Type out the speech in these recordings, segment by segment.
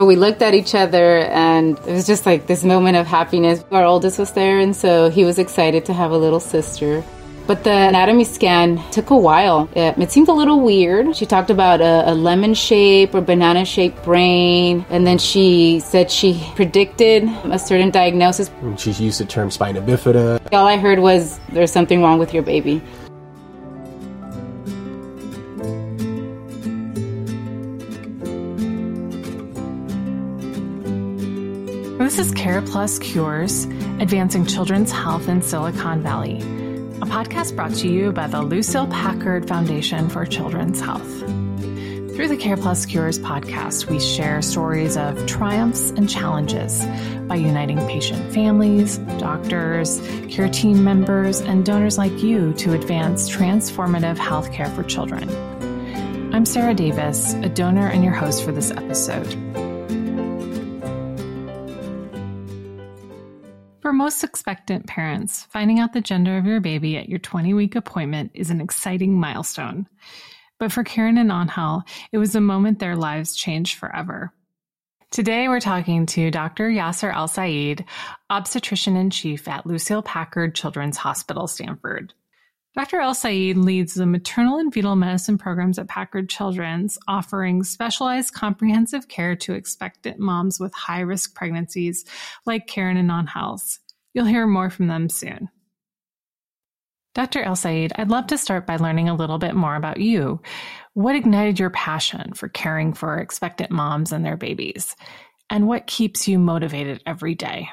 We looked at each other and it was just like this moment of happiness. Our oldest was there, and so he was excited to have a little sister. But the anatomy scan took a while. It, it seemed a little weird. She talked about a, a lemon shape or banana shaped brain, and then she said she predicted a certain diagnosis. She used the term spina bifida. All I heard was there's something wrong with your baby. This is Care Plus Cures, advancing children's health in Silicon Valley, a podcast brought to you by the Lucile Packard Foundation for Children's Health. Through the Care Plus Cures podcast, we share stories of triumphs and challenges by uniting patient families, doctors, care team members, and donors like you to advance transformative healthcare for children. I'm Sarah Davis, a donor and your host for this episode. For most expectant parents, finding out the gender of your baby at your 20 week appointment is an exciting milestone. But for Karen and Angel, it was a moment their lives changed forever. Today, we're talking to Dr. Yasser El-Sayed, obstetrician in chief at Lucile Packard Children's Hospital, Stanford. Dr. El-Sayed leads the maternal and fetal medicine programs at Packard Children's, offering specialized comprehensive care to expectant moms with high risk pregnancies like Karen and Angel's. You'll hear more from them soon. Dr. El-Sayed, I'd love to start by learning a little bit more about you. What ignited your passion for caring for expectant moms and their babies? And what keeps you motivated every day?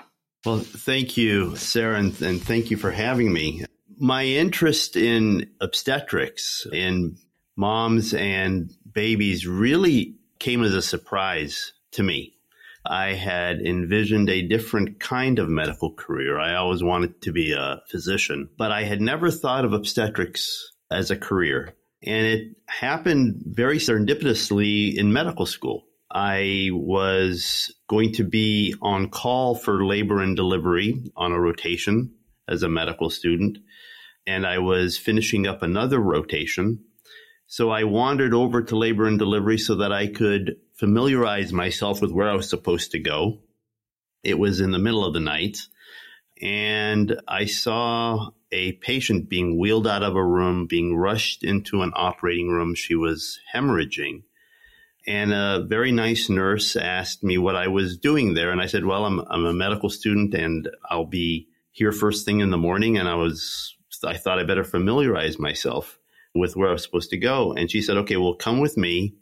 Well, thank you, Sarah, and, and thank you for having me my interest in obstetrics in moms and babies really came as a surprise to me. I had envisioned a different kind of medical career. I always wanted to be a physician, but I had never thought of obstetrics as a career. And it happened very serendipitously in medical school. I was going to be on call for labor and delivery on a rotation as a medical student and I was finishing up another rotation. So I wandered over to labor and delivery so that I could familiarize myself with where I was supposed to go. It was in the middle of the night, and I saw a patient being wheeled out of a room, being rushed into an operating room. She was hemorrhaging. And a very nice nurse asked me what I was doing there. And I said, Well, I'm, I'm a medical student and I'll be here first thing in the morning. And I was I thought I better familiarize myself with where I was supposed to go. And she said, okay, well, come with me,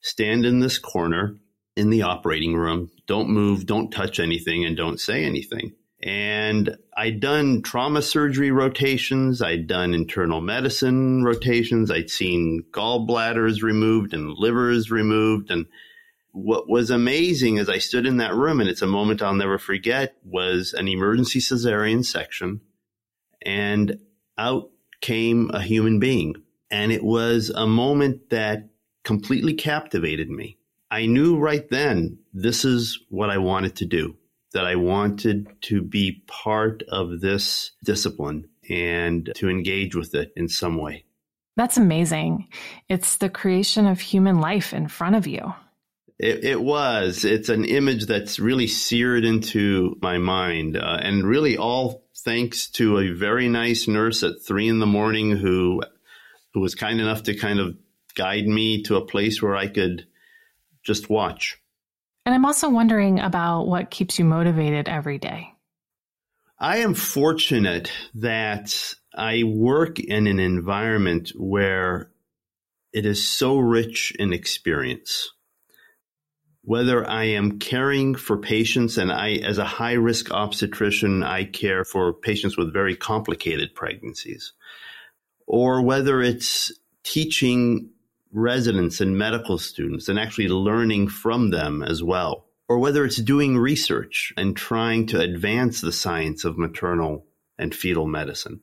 stand in this corner in the operating room. Don't move, don't touch anything, and don't say anything. And I'd done trauma surgery rotations. I'd done internal medicine rotations. I'd seen gallbladders removed and livers removed. And what was amazing as I stood in that room, and it's a moment I'll never forget, was an emergency cesarean section. And out came a human being. And it was a moment that completely captivated me. I knew right then this is what I wanted to do, that I wanted to be part of this discipline and to engage with it in some way. That's amazing. It's the creation of human life in front of you. It, it was. It's an image that's really seared into my mind, uh, and really all thanks to a very nice nurse at three in the morning who who was kind enough to kind of guide me to a place where I could just watch. And I'm also wondering about what keeps you motivated every day. I am fortunate that I work in an environment where it is so rich in experience whether I am caring for patients and I, as a high risk obstetrician, I care for patients with very complicated pregnancies, or whether it's teaching residents and medical students and actually learning from them as well, or whether it's doing research and trying to advance the science of maternal and fetal medicine.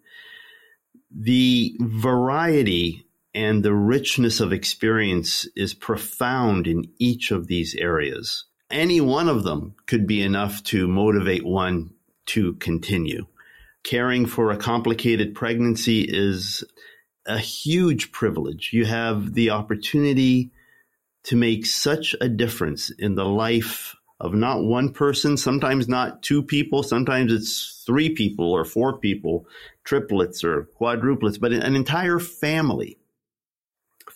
The variety and the richness of experience is profound in each of these areas. Any one of them could be enough to motivate one to continue. Caring for a complicated pregnancy is a huge privilege. You have the opportunity to make such a difference in the life of not one person, sometimes not two people, sometimes it's three people or four people, triplets or quadruplets, but an entire family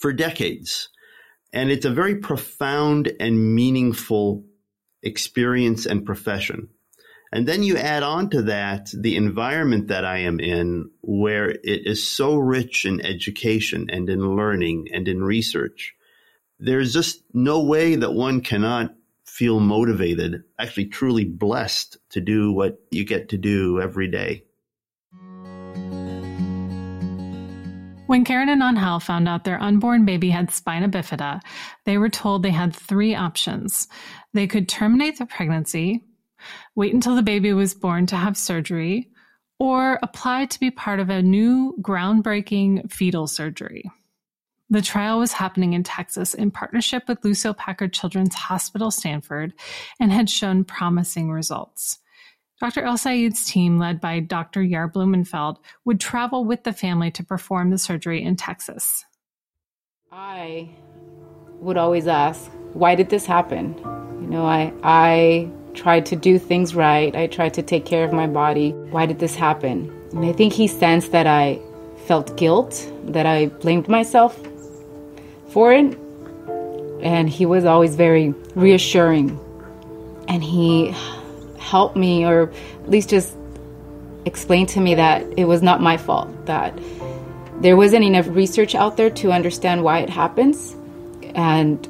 for decades. And it's a very profound and meaningful experience and profession. And then you add on to that the environment that I am in, where it is so rich in education and in learning and in research. There's just no way that one cannot feel motivated, actually truly blessed to do what you get to do every day. When Karen and Angel found out their unborn baby had spina bifida, they were told they had three options. They could terminate the pregnancy, wait until the baby was born to have surgery, or apply to be part of a new groundbreaking fetal surgery. The trial was happening in Texas in partnership with Lucile Packard Children's Hospital Stanford and had shown promising results. Dr. El-Sayed's team, led by Dr. Yair Blumenfeld, would travel with the family to perform the surgery in Texas. I would always ask, why did this happen? You know, I, I tried to do things right. I tried to take care of my body. Why did this happen? And I think he sensed that I felt guilt, that I blamed myself for it. And he was always very reassuring. And he helped me, or at least just explain to me that it was not my fault, that there wasn't enough research out there to understand why it happens. And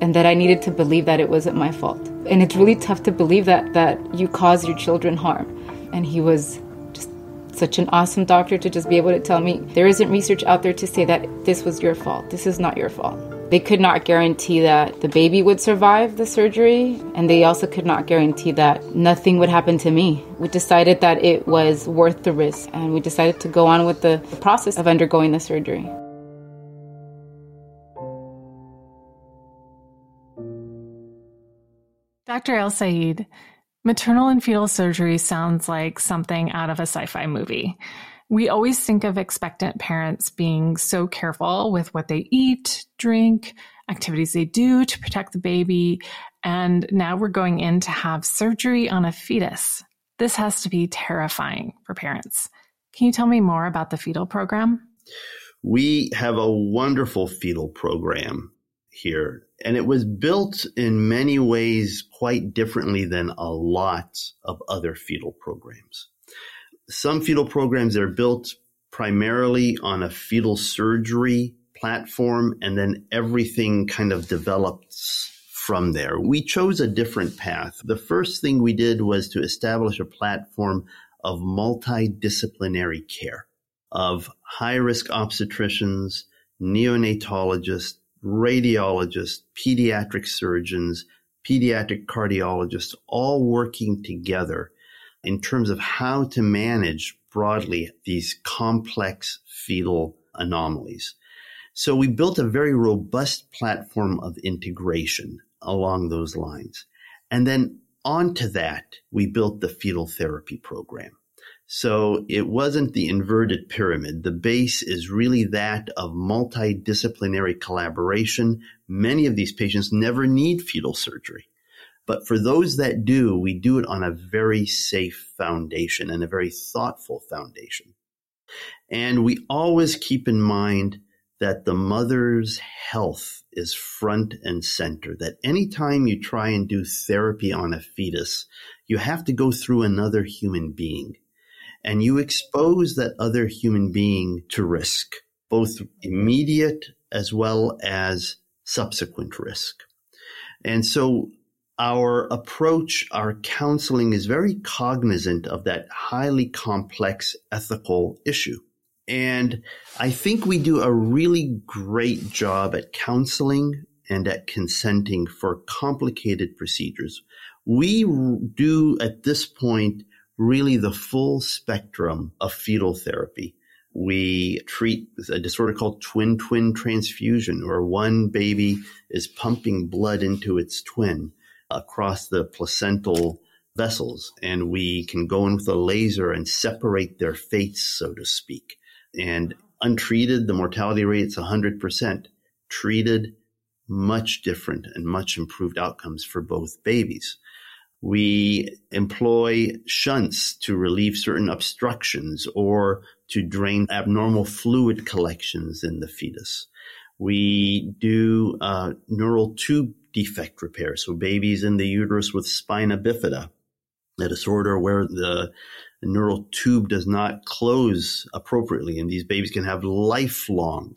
and that I needed to believe that it wasn't my fault. And it's really tough to believe that that you cause your children harm. And he was just such an awesome doctor to just be able to tell me there isn't research out there to say that this was your fault. This is not your fault. They could not guarantee that the baby would survive the surgery, and they also could not guarantee that nothing would happen to me. We decided that it was worth the risk, and we decided to go on with the process of undergoing the surgery. Dr. El-Sayed, Maternal and fetal surgery sounds like something out of a sci fi movie. We always think of expectant parents being so careful with what they eat, drink, activities they do to protect the baby. And now we're going in to have surgery on a fetus. This has to be terrifying for parents. Can you tell me more about the fetal program? We have a wonderful fetal program here. And it was built in many ways quite differently than a lot of other fetal programs. Some fetal programs are built primarily on a fetal surgery platform, and then everything kind of develops from there. We chose a different path. The first thing we did was to establish a platform of multidisciplinary care of high risk obstetricians, neonatologists, radiologists, pediatric surgeons, pediatric cardiologists, all working together in terms of how to manage broadly these complex fetal anomalies. So we built a very robust platform of integration along those lines. And then onto that, we built the fetal therapy program. So it wasn't the inverted pyramid. The base is really that of multidisciplinary collaboration. Many of these patients never need fetal surgery. But for those that do, we do it on a very safe foundation and a very thoughtful foundation. And we always keep in mind that the mother's health is front and center. That anytime you try and do therapy on a fetus, you have to go through another human being and you expose that other human being to risk, both immediate as well as subsequent risk. And so our approach, our counseling is very cognizant of that highly complex ethical issue. And I think we do a really great job at counseling and at consenting for complicated procedures. We do at this point really the full spectrum of fetal therapy. We treat a disorder called twin twin transfusion, where one baby is pumping blood into its twin across the placental vessels, and we can go in with a laser and separate their fates, so to speak. And untreated, the mortality rate is 100%. Treated, much different and much improved outcomes for both babies. We employ shunts to relieve certain obstructions or to drain abnormal fluid collections in the fetus. We do uh, neural tube defect repair. So babies in the uterus with spina bifida, a disorder where the neural tube does not close appropriately. And these babies can have lifelong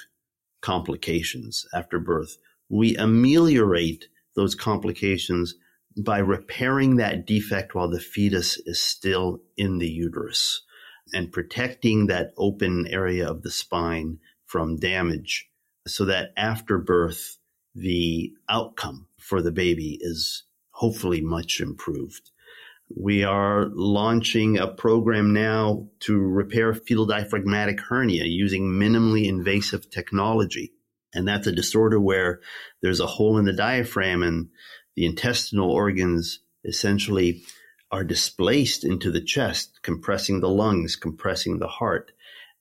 complications after birth. We ameliorate those complications by repairing that defect while the fetus is still in the uterus and protecting that open area of the spine from damage so that after birth, the outcome for the baby is hopefully much improved. We are launching a program now to repair fetal diaphragmatic hernia using minimally invasive technology. And that's a disorder where there's a hole in the diaphragm and the intestinal organs essentially are displaced into the chest, compressing the lungs, compressing the heart.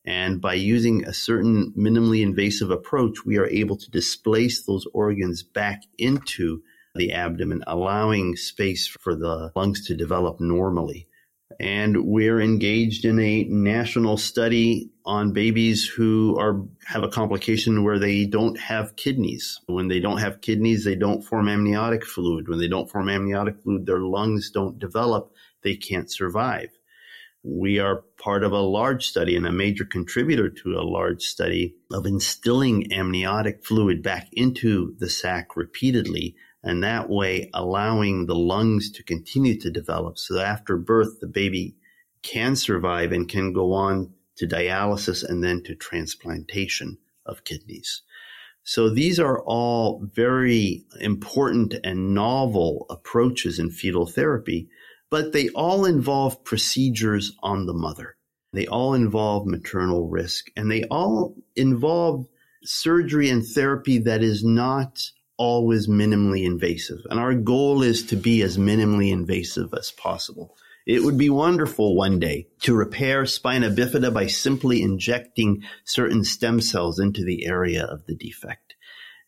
And by using a certain minimally invasive approach, we are able to displace those organs back into the abdomen, allowing space for the lungs to develop normally. And we're engaged in a national study on babies who are have a complication where they don't have kidneys. When they don't have kidneys, they don't form amniotic fluid. When they don't form amniotic fluid, their lungs don't develop. They can't survive. We are part of a large study and a major contributor to a large study of instilling amniotic fluid back into the sac repeatedly and that way allowing the lungs to continue to develop so that after birth the baby can survive and can go on to dialysis and then to transplantation of kidneys. So these are all very important and novel approaches in fetal therapy but they all involve procedures on the mother. They all involve maternal risk and they all involve surgery and therapy that is not always minimally invasive. And our goal is to be as minimally invasive as possible. It would be wonderful one day to repair spina bifida by simply injecting certain stem cells into the area of the defect.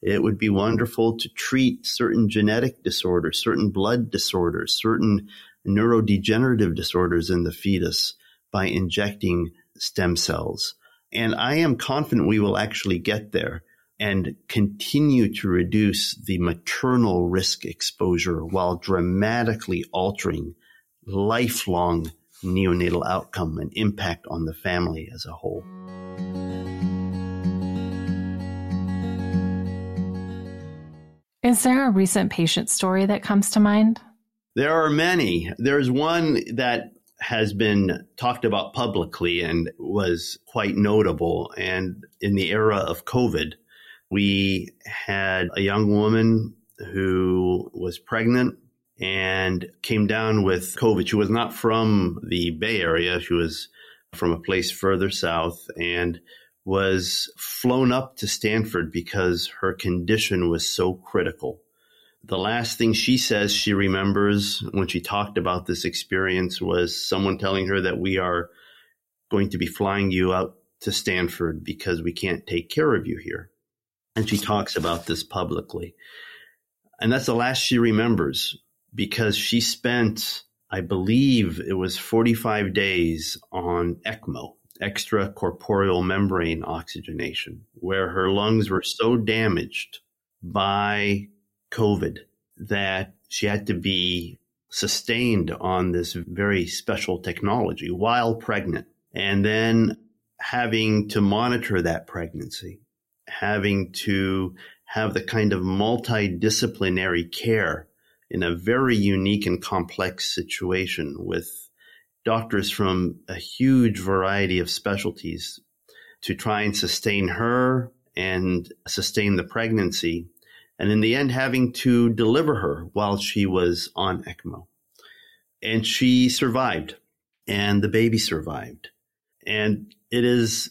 It would be wonderful to treat certain genetic disorders, certain blood disorders, certain neurodegenerative disorders in the fetus by injecting stem cells. And I am confident we will actually get there and continue to reduce the maternal risk exposure while dramatically altering lifelong neonatal outcome and impact on the family as a whole. Is there a recent patient story that comes to mind? There are many. There's one that has been talked about publicly and was quite notable. And in the era of COVID, we had a young woman who was pregnant and came down with COVID. She was not from the Bay Area. She was from a place further south and was flown up to Stanford because her condition was so critical. The last thing she says she remembers when she talked about this experience was someone telling her that we are going to be flying you out to Stanford because we can't take care of you here. And she talks about this publicly. And that's the last she remembers because she spent, I believe it was 45 days on ECMO, extracorporeal membrane oxygenation, where her lungs were so damaged by COVID that she had to be sustained on this very special technology while pregnant. And then having to monitor that pregnancy, having to have the kind of multidisciplinary care in a very unique and complex situation with doctors from a huge variety of specialties to try and sustain her and sustain the pregnancy and in the end having to deliver her while she was on ECMO. And she survived, and the baby survived. And it is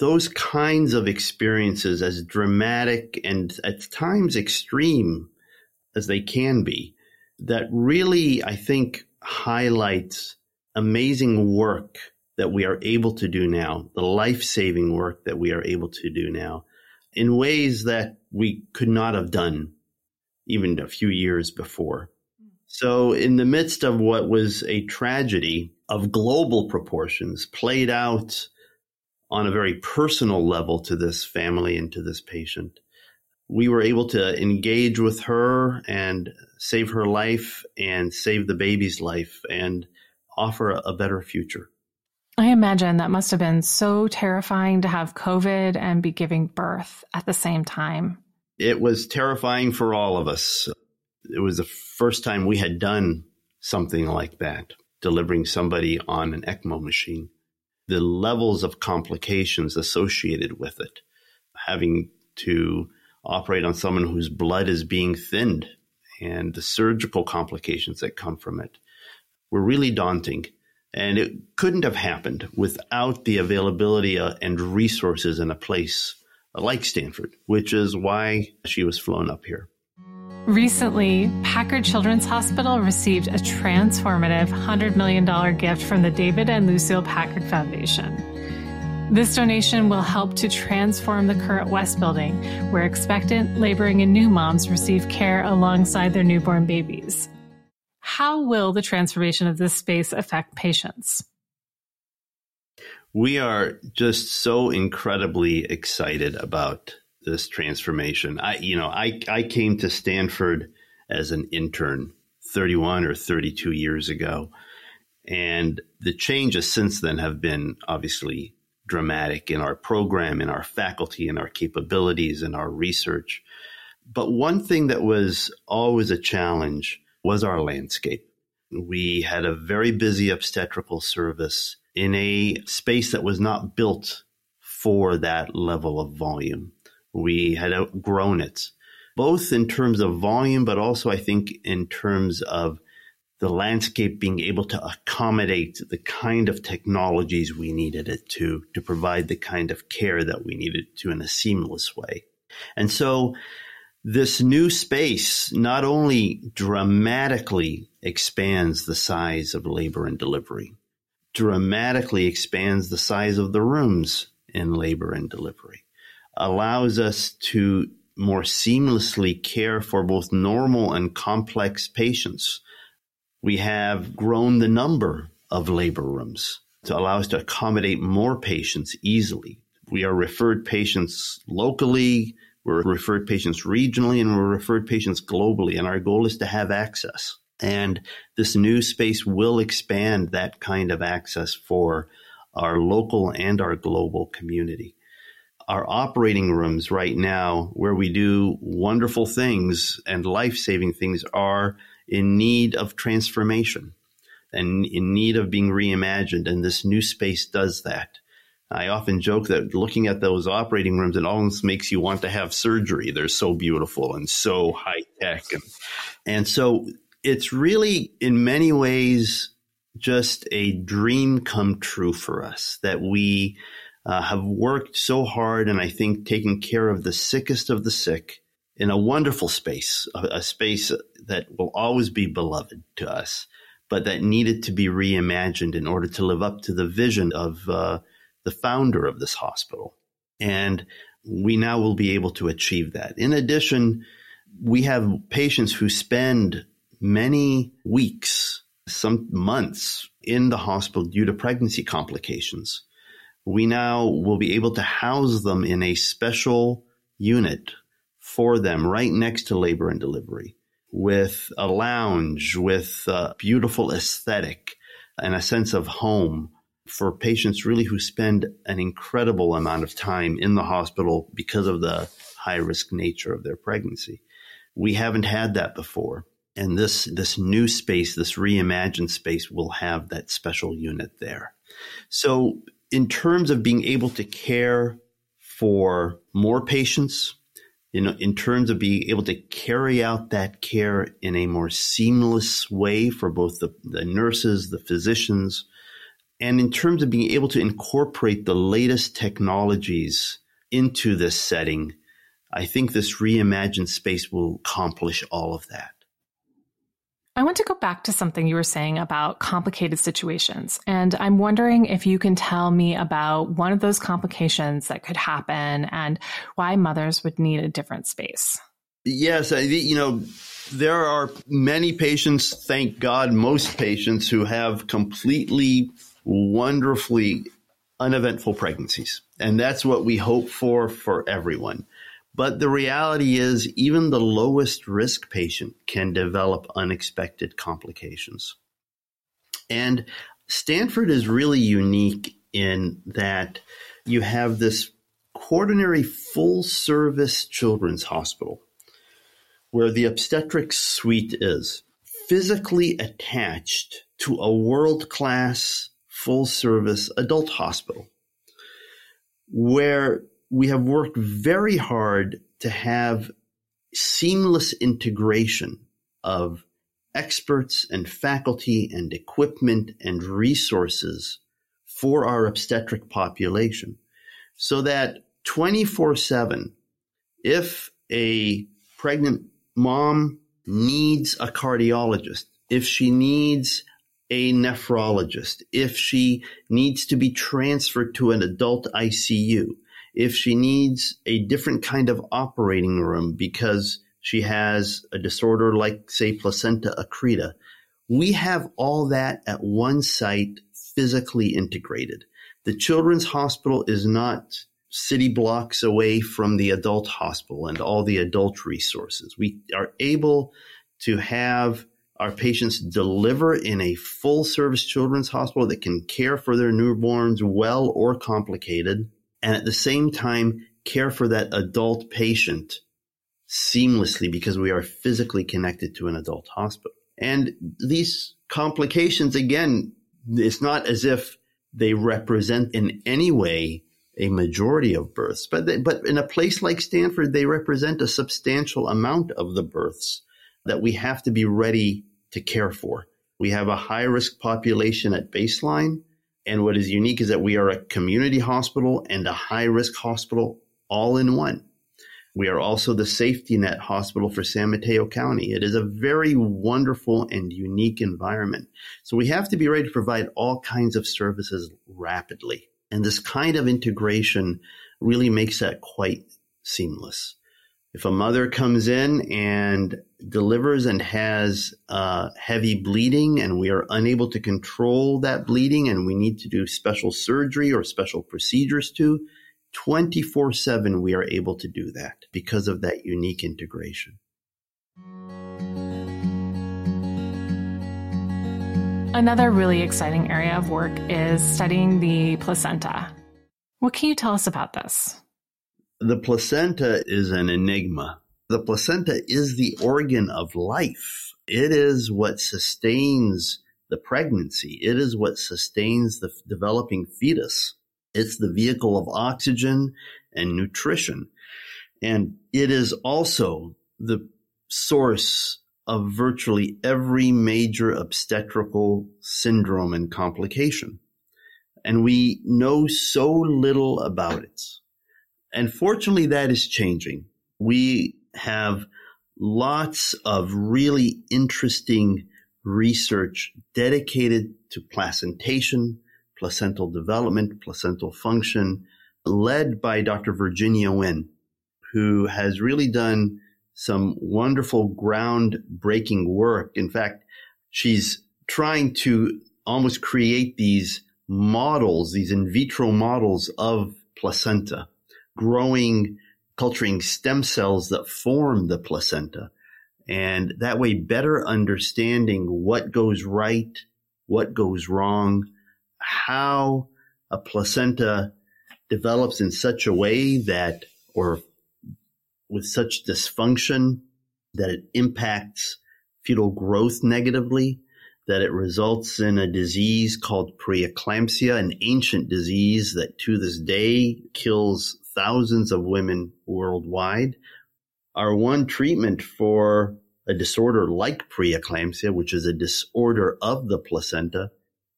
those kinds of experiences, as dramatic and at times extreme as they can be, that really, I think, highlights amazing work that we are able to do now, the life saving work that we are able to do now in ways that we could not have done even a few years before. So, in the midst of what was a tragedy of global proportions, played out on a very personal level to this family and to this patient, we were able to engage with her and save her life and save the baby's life and offer a, better future. I imagine that must have been so terrifying to have COVID and be giving birth at the same time. It was terrifying for all of us it was the first time we had done something like that, delivering somebody on an ECMO machine. The levels of complications associated with it, having to operate on someone whose blood is being thinned and the surgical complications that come from it were really daunting. And it couldn't have happened without the availability uh, and resources in a place like Stanford, which is why she was flown up here. Recently, Packard Children's Hospital received a transformative $100 million gift from the David and Lucile Packard Foundation. This donation will help to transform the current West Building, where expectant, laboring, and new moms receive care alongside their newborn babies. How will the transformation of this space affect patients? We are just so incredibly excited about this transformation. I, you know, I, I came to Stanford as an intern 31 or 32 years ago. And the changes since then have been obviously dramatic in our program, in our faculty, in our capabilities, in our research. But one thing that was always a challenge was our landscape. We had a very busy obstetrical service in a space that was not built for that level of volume. We had outgrown it, both in terms of volume, but also I think in terms of the landscape being able to accommodate the kind of technologies we needed it to, to provide the kind of care that we needed to in a seamless way. And so this new space not only dramatically expands the size of labor and delivery, dramatically expands the size of the rooms in labor and delivery, allows us to more seamlessly care for both normal and complex patients. We have grown the number of labor rooms to allow us to accommodate more patients easily. We are referred patients locally, we're referred patients regionally, and we're referred patients globally. And our goal is to have access. And this new space will expand that kind of access for our local and our global community our operating rooms right now, where we do wonderful things and life saving things, are in need of transformation and in need of being reimagined. And this new space does that. I often joke that looking at those operating rooms, it almost makes you want to have surgery. They're so beautiful and so high tech. And, and so it's really, in many ways, just a dream come true for us that we uh, have worked so hard and I think taken care of the sickest of the sick in a wonderful space, a, a space that will always be beloved to us, but that needed to be reimagined in order to live up to the vision of uh, the founder of this hospital. And we now will be able to achieve that. In addition, we have patients who spend many weeks, some months in the hospital due to pregnancy complications we now will be able to house them in a special unit for them right next to labor and delivery with a lounge, with a beautiful aesthetic and a sense of home for patients really who spend an incredible amount of time in the hospital because of the high risk nature of their pregnancy. We haven't had that before. And this, this new space, this reimagined space will have that special unit there. So in terms of being able to care for more patients, you know, in terms of being able to carry out that care in a more seamless way for both the, the nurses, the physicians, and in terms of being able to incorporate the latest technologies into this setting, I think this reimagined space will accomplish all of that. I want to go back to something you were saying about complicated situations. And I'm wondering if you can tell me about one of those complications that could happen and why mothers would need a different space. Yes, you know, there are many patients, thank God, most patients who have completely wonderfully uneventful pregnancies. And that's what we hope for for everyone. But the reality is, even the lowest risk patient can develop unexpected complications. And Stanford is really unique in that you have this quaternary full service children's hospital where the obstetrics suite is physically attached to a world class full service adult hospital where we have worked very hard to have seamless integration of experts and faculty and equipment and resources for our obstetric population so that 24 7, if a pregnant mom needs a cardiologist, if she needs a nephrologist, if she needs to be transferred to an adult ICU, if she needs a different kind of operating room because she has a disorder like, say, placenta accreta, we have all that at one site physically integrated. The children's hospital is not city blocks away from the adult hospital and all the adult resources. We are able to have our patients deliver in a full service children's hospital that can care for their newborns well or complicated, and at the same time care for that adult patient seamlessly because we are physically connected to an adult hospital. And these complications, again, it's not as if they represent in any way a majority of births, but they, but in a place like Stanford, they represent a substantial amount of the births that we have to be ready to care for. We have a high risk population at baseline. And what is unique is that we are a community hospital and a high risk hospital all in one. We are also the safety net hospital for San Mateo County. It is a very wonderful and unique environment. So we have to be ready to provide all kinds of services rapidly. And this kind of integration really makes that quite seamless. If a mother comes in and delivers and has uh, heavy bleeding, and we are unable to control that bleeding, and we need to do special surgery or special procedures to, 24 7, we are able to do that because of that unique integration. Another really exciting area of work is studying the placenta. What can you tell us about this? The placenta is an enigma. The placenta is the organ of life. It is what sustains the pregnancy. It is what sustains the developing fetus. It's the vehicle of oxygen and nutrition. And it is also the source of virtually every major obstetrical syndrome and complication. And we know so little about it. And fortunately, that is changing. We have lots of really interesting research dedicated to placentation, placental development, placental function, led by Dr. Virginia Winn, who has really done some wonderful groundbreaking work. In fact, she's trying to almost create these models, these in vitro models of placenta growing, culturing stem cells that form the placenta. And that way better understanding what goes right, what goes wrong, how a placenta develops in such a way that, or with such dysfunction that it impacts fetal growth negatively, that it results in a disease called preeclampsia, an ancient disease that to this day kills thousands of women worldwide. Our one treatment for a disorder like preeclampsia, which is a disorder of the placenta,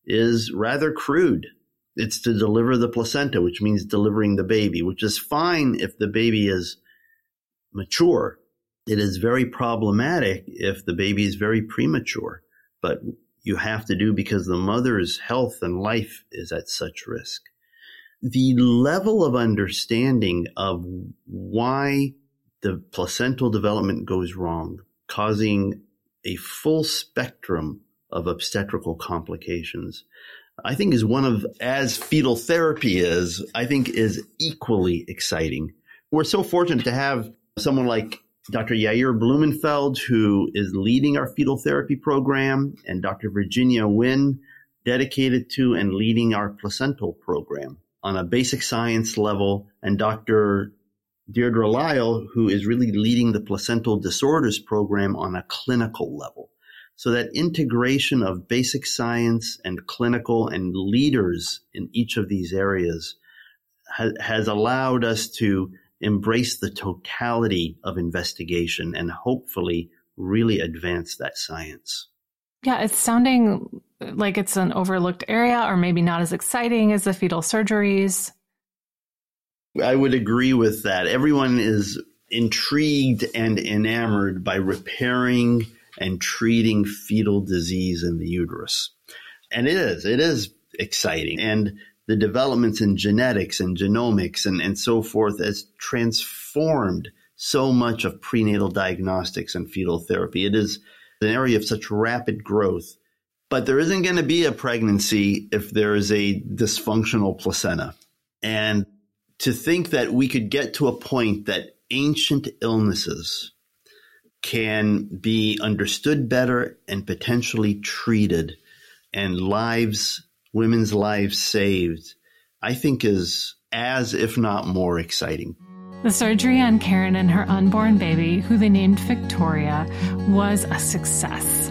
is rather crude. It's to deliver the placenta, which means delivering the baby, which is fine if the baby is mature. it is very problematic if the baby is very premature, but you have to do because the mother's health and life is at such risk. The level of understanding of why the placental development goes wrong, causing a full spectrum of obstetrical complications, I think is one of, as fetal therapy is, I think is equally exciting. We're so fortunate to have someone like Dr. Yair Blumenfeld, who is leading our fetal therapy program, and Dr. Virginia Winn, dedicated to and leading our placental program on a basic science level, and Dr. Deirdre Lyell, who is really leading the placental disorders program on a clinical level. So that integration of basic science and clinical and leaders in each of these areas ha- has allowed us to embrace the totality of investigation and hopefully really advance that science. Yeah, it's sounding like it's an overlooked area or maybe not as exciting as the fetal surgeries. I would agree with that. Everyone is intrigued and enamored by repairing and treating fetal disease in the uterus. And it is, it is exciting. And the developments in genetics and genomics and, and so forth has transformed so much of prenatal diagnostics and fetal therapy. It is an area of such rapid growth. But there isn't going to be a pregnancy if there is a dysfunctional placenta. And to think that we could get to a point that ancient illnesses can be understood better and potentially treated and lives women's lives saved, I think is as, if not more, exciting. The surgery on Karen and her unborn baby, who they named Victoria, was a success.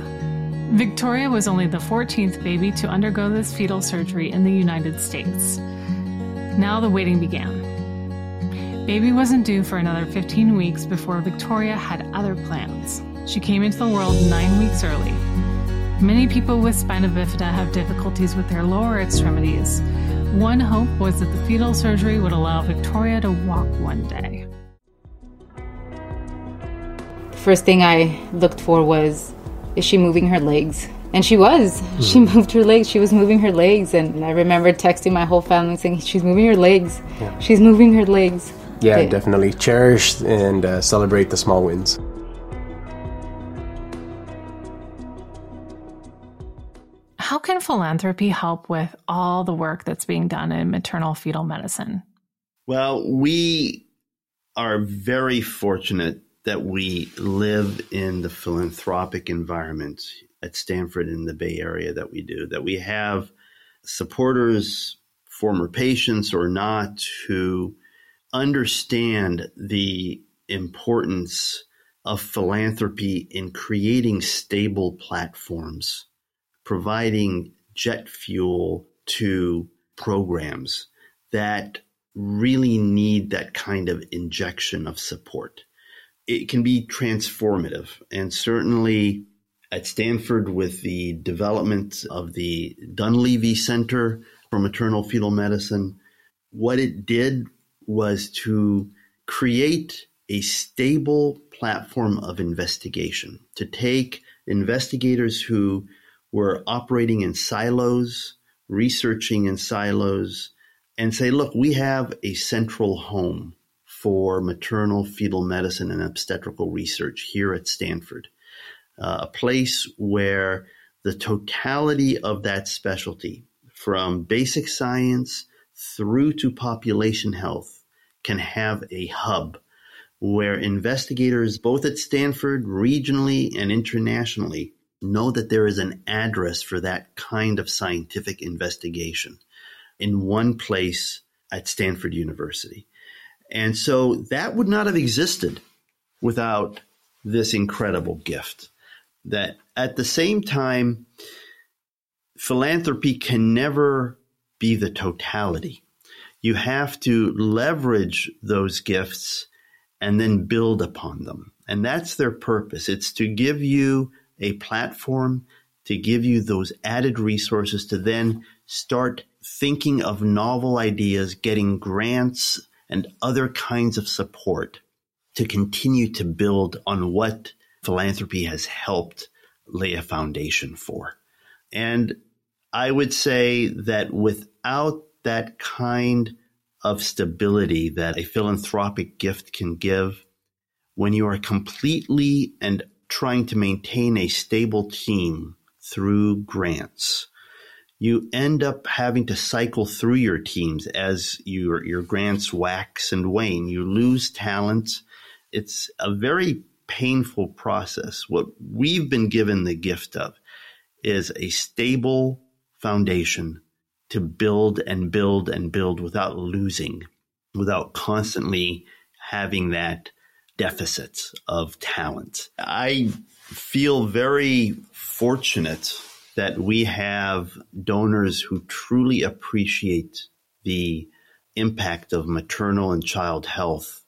Victoria was only the 14th baby to undergo this fetal surgery in the United States. Now the waiting began. Baby wasn't due for another 15 weeks before Victoria had other plans. She came into the world nine weeks early, Many people with spina bifida have difficulties with their lower extremities. One hope was that the fetal surgery would allow Victoria to walk one day. The First thing I looked for was is she moving her legs? And she was. Mm. She moved her legs. She was moving her legs. And I remember texting my whole family saying, She's moving her legs. Yeah. She's moving her legs. Yeah, definitely. Cherish and uh, celebrate the small wins. Can philanthropy help with all the work that's being done in maternal fetal medicine? Well, we are very fortunate that we live in the philanthropic environment at Stanford in the Bay Area that we do, that we have supporters, former patients or not, who understand the importance of philanthropy in creating stable platforms providing jet fuel to programs that really need that kind of injection of support. It can be transformative. And certainly at Stanford, with the development of the Dunlevie Center for Maternal Fetal Medicine, what it did was to create a stable platform of investigation, to take investigators who were operating in silos, researching in silos, and say, look, we have a central home for maternal fetal medicine and obstetrical research here at Stanford, uh, a place where the totality of that specialty, from basic science through to population health, can have a hub where investigators, both at Stanford, regionally and internationally, know that there is an address for that kind of scientific investigation in one place at Stanford University. And so that would not have existed without this incredible gift. That at the same time, philanthropy can never be the totality. You have to leverage those gifts and then build upon them. And that's their purpose. It's to give you a platform to give you those added resources to then start thinking of novel ideas, getting grants and other kinds of support to continue to build on what philanthropy has helped lay a foundation for. And I would say that without that kind of stability that a philanthropic gift can give, when you are completely and trying to maintain a stable team through grants, you end up having to cycle through your teams as your your grants wax and wane. You lose talent. It's a very painful process. What we've been given the gift of is a stable foundation to build and build and build without losing, without constantly having that deficit of talent. I feel very fortunate that we have donors who truly appreciate the impact of maternal and child health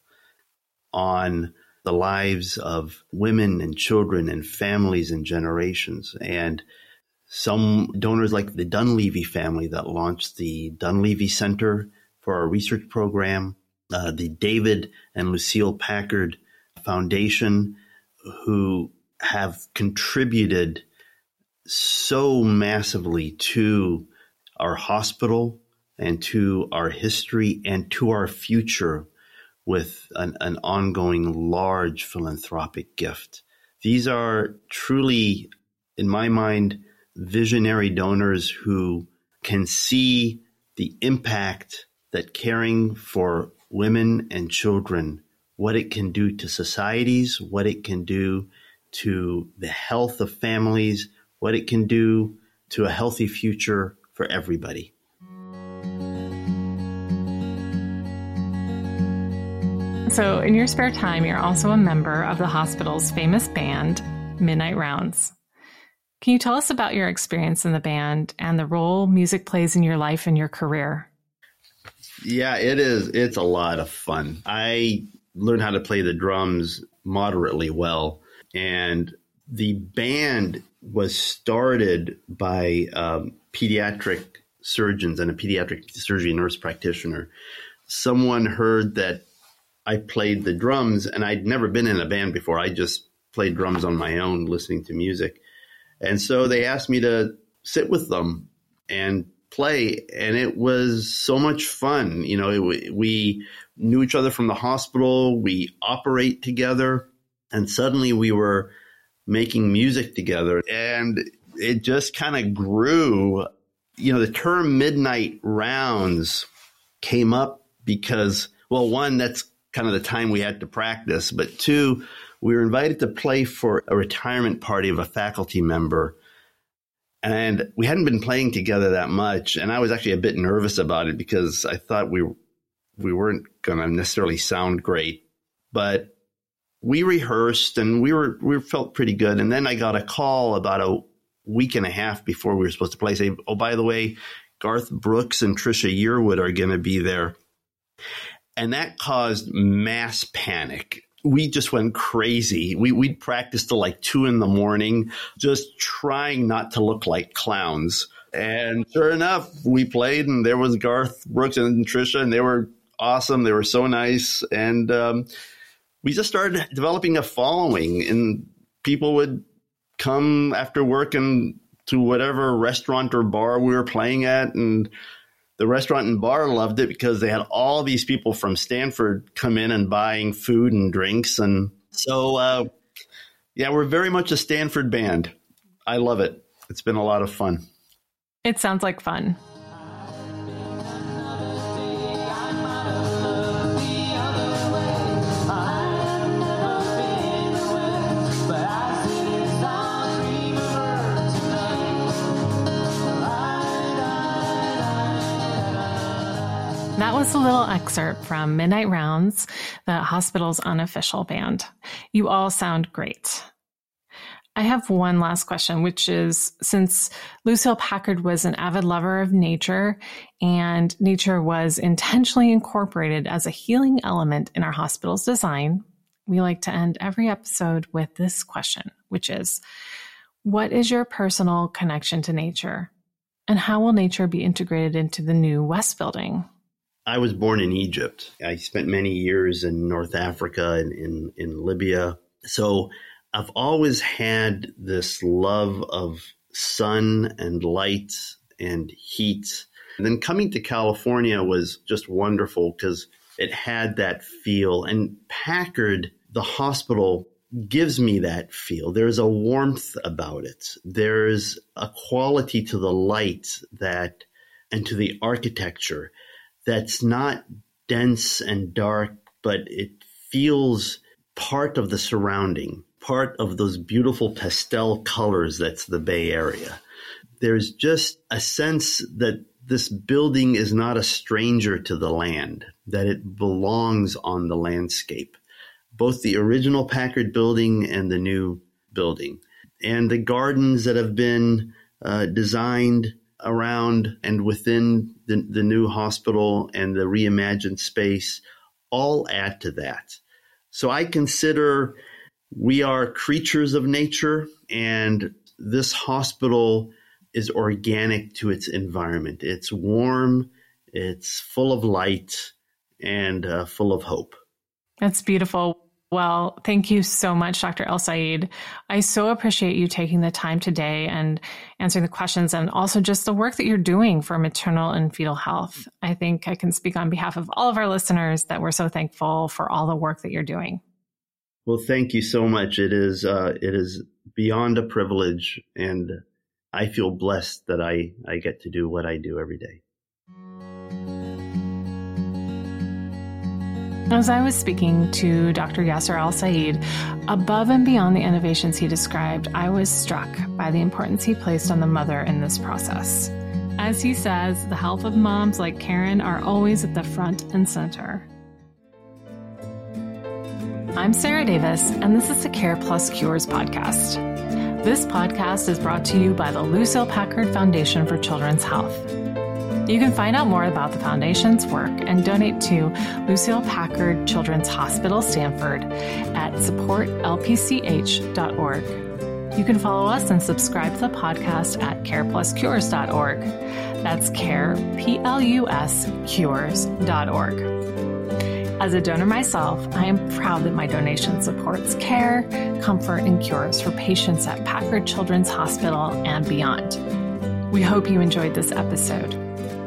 on the lives of women and children and families and generations. And some donors like the Dunlevie family that launched the Dunlevie Center for our research program, uh, the David and Lucile Packard Foundation, who have contributed so massively to our hospital and to our history and to our future with an, an ongoing large philanthropic gift. These are truly, in my mind, visionary donors who can see the impact that caring for women and children, what it can do to societies, what it can do to the health of families, what it can do to a healthy future for everybody. So, in your spare time, you're also a member of the hospital's famous band, Midnight Rounds. Can you tell us about your experience in the band and the role music plays in your life and your career? Yeah, it is. It's a lot of fun. I learned how to play the drums moderately well, and the band was started by um, pediatric surgeons and a pediatric surgery nurse practitioner. Someone heard that I played the drums, and I'd never been in a band before. I just played drums on my own, listening to music. And so they asked me to sit with them and play, and it was so much fun. You know, it, we knew each other from the hospital, we operate together, and suddenly we were making music together. And it just kind of grew. You know, the term midnight rounds came up because, well, one, that's kind of the time we had to practice, but two, we were invited to play for a retirement party of a faculty member. And we hadn't been playing together that much. And I was actually a bit nervous about it because I thought we, we weren't going to necessarily sound great. But we rehearsed and we were we felt pretty good. And then I got a call about a week and a half before we were supposed to play. Say, oh, by the way, Garth Brooks and Trisha Yearwood are going to be there, and that caused mass panic. We just went crazy. We, we'd practice till like two in the morning, just trying not to look like clowns. And sure enough, we played, and there was Garth Brooks and Trisha, and they were awesome. They were so nice, and um, we just started developing a following and people would come after work and to whatever restaurant or bar we were playing at and the restaurant and bar loved it because they had all these people from Stanford come in and buying food and drinks. And so uh, yeah we're very much a Stanford band. I love it. It's been a lot of fun. It sounds like fun That was a little excerpt from Midnight Rounds, the hospital's unofficial band. You all sound great. I have one last question, which is since Lucile Packard was an avid lover of nature and nature was intentionally incorporated as a healing element in our hospital's design, we like to end every episode with this question, which is What is your personal connection to nature? And how will nature be integrated into the new West building? I was born in Egypt. I spent many years in North Africa and in, in Libya. So I've always had this love of sun and light and heat. And then coming to California was just wonderful because it had that feel. And Packard, the hospital, gives me that feel. There's a warmth about it. There's a quality to the light that, and to the architecture that's not dense and dark, but it feels part of the surrounding, part of those beautiful pastel colors that's the Bay Area. There's just a sense that this building is not a stranger to the land, that it belongs on the landscape. Both the original Packard building and the new building. And the gardens that have been uh, designed around and within the, the new hospital and the reimagined space all add to that. So I consider we are creatures of nature, and this hospital is organic to its environment. It's warm, it's full of light, and uh, full of hope. That's beautiful. Well, thank you so much, Dr. El-Sayed. I so appreciate you taking the time today and answering the questions and also just the work that you're doing for maternal and fetal health. I think I can speak on behalf of all of our listeners that we're so thankful for all the work that you're doing. Well, thank you so much. It is uh, it is beyond a privilege, and I feel blessed that I, I get to do what I do every day. As I was speaking to Dr. Yasser El-Sayed, above and beyond the innovations he described, I was struck by the importance he placed on the mother in this process. As he says, the health of moms like Karen are always at the front and center. I'm Sarah Davis, and this is the Care Plus Cures podcast. This podcast is brought to you by the Lucile Packard Foundation for Children's Health. You can find out more about the Foundation's work and donate to Lucile Packard Children's Hospital Stanford at supportlpch.org. You can follow us and subscribe to the podcast at carepluscures.org. That's care, P L U S, cures.org. As a donor myself, I am proud that my donation supports care, comfort, and cures for patients at Packard Children's Hospital and beyond. We hope you enjoyed this episode.